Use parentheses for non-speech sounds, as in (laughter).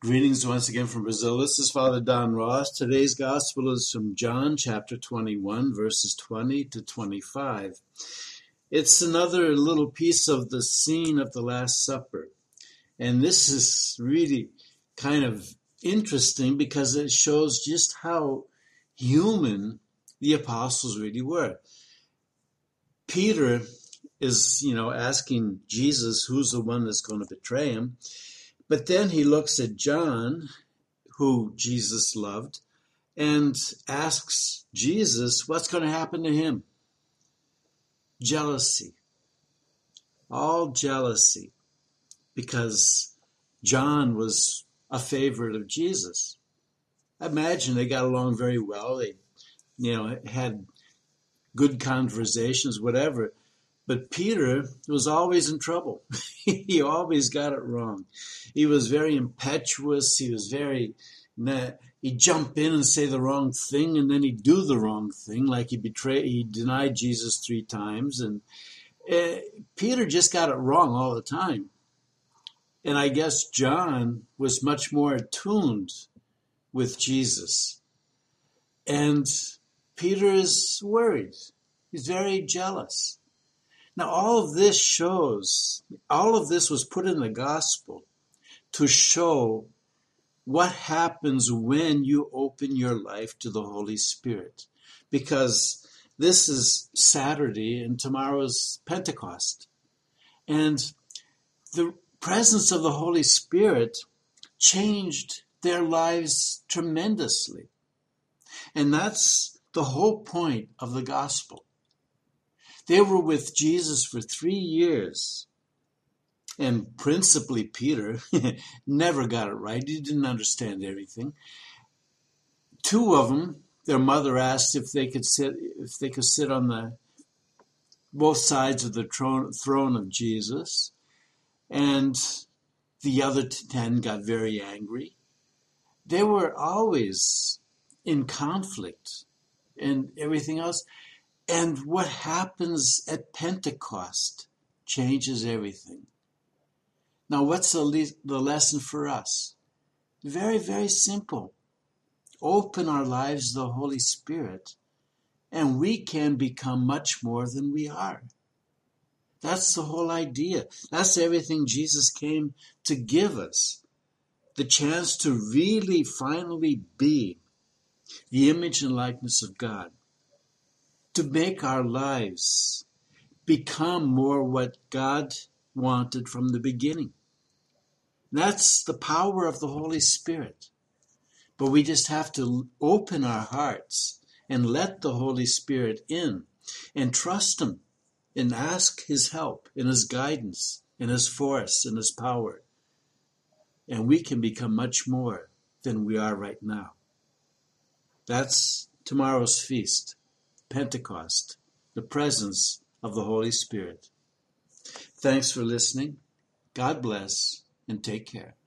Greetings once again from Brazil. This is Father Don Ross. Today's gospel is from John chapter 21, verses 20 to 25. It's another little piece of the scene of the Last Supper. And this is really kind of interesting because it shows just how human the apostles really were. Peter is, you know, asking Jesus who's the one that's going to betray him. But then he looks at John, who Jesus loved, and asks Jesus what's going to happen to him. Jealousy. All jealousy. Because John was a favorite of Jesus. I imagine they got along very well. They, you know, had good conversations, whatever. But Peter was always in trouble. (laughs) he always got it wrong. He was very impetuous. He was very, he'd jump in and say the wrong thing and then he'd do the wrong thing. Like he betrayed, he denied Jesus three times. And uh, Peter just got it wrong all the time. And I guess John was much more attuned with Jesus. And Peter is worried. He's very jealous. Now, all of this shows, all of this was put in the gospel to show what happens when you open your life to the Holy Spirit. Because this is Saturday and tomorrow's Pentecost. And the presence of the Holy Spirit changed their lives tremendously. And that's the whole point of the gospel. They were with Jesus for three years. And principally Peter (laughs) never got it right. He didn't understand everything. Two of them, their mother asked if they could sit if they could sit on the both sides of the throne throne of Jesus. And the other ten got very angry. They were always in conflict and everything else. And what happens at Pentecost changes everything. Now, what's the, le- the lesson for us? Very, very simple. Open our lives to the Holy Spirit, and we can become much more than we are. That's the whole idea. That's everything Jesus came to give us. The chance to really finally be the image and likeness of God to make our lives become more what God wanted from the beginning. That's the power of the Holy Spirit. But we just have to open our hearts and let the Holy Spirit in and trust Him and ask His help and His guidance and His force and His power. And we can become much more than we are right now. That's tomorrow's feast. Pentecost, the presence of the Holy Spirit. Thanks for listening. God bless and take care.